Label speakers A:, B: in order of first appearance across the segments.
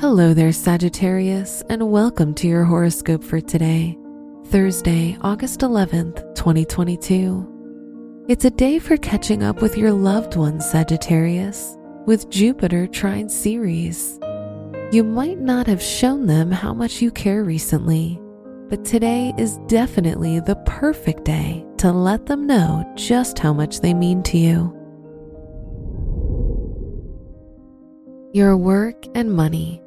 A: Hello there, Sagittarius, and welcome to your horoscope for today, Thursday, August 11th, 2022. It's a day for catching up with your loved ones, Sagittarius, with Jupiter trine Ceres. You might not have shown them how much you care recently, but today is definitely the perfect day to let them know just how much they mean to you. Your work and money.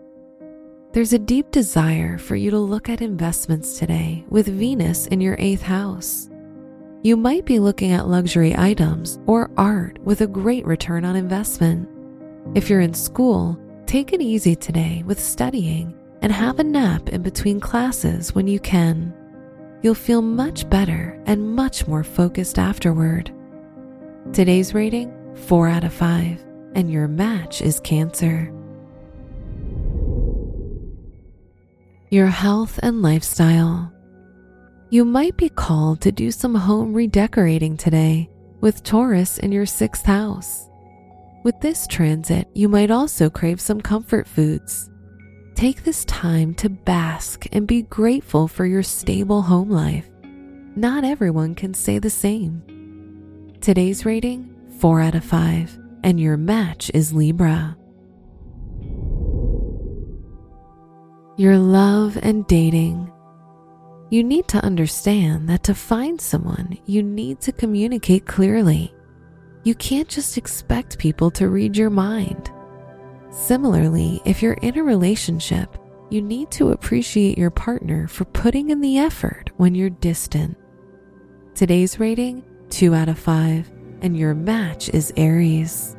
A: There's a deep desire for you to look at investments today with Venus in your eighth house. You might be looking at luxury items or art with a great return on investment. If you're in school, take it easy today with studying and have a nap in between classes when you can. You'll feel much better and much more focused afterward. Today's rating 4 out of 5, and your match is Cancer. Your health and lifestyle. You might be called to do some home redecorating today with Taurus in your sixth house. With this transit, you might also crave some comfort foods. Take this time to bask and be grateful for your stable home life. Not everyone can say the same. Today's rating 4 out of 5, and your match is Libra. Your love and dating. You need to understand that to find someone, you need to communicate clearly. You can't just expect people to read your mind. Similarly, if you're in a relationship, you need to appreciate your partner for putting in the effort when you're distant. Today's rating 2 out of 5, and your match is Aries.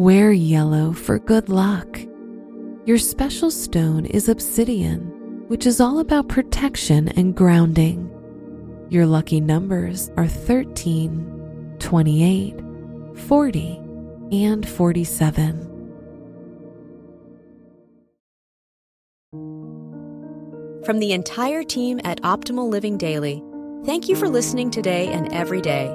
A: Wear yellow for good luck. Your special stone is obsidian, which is all about protection and grounding. Your lucky numbers are 13, 28, 40, and 47.
B: From the entire team at Optimal Living Daily, thank you for listening today and every day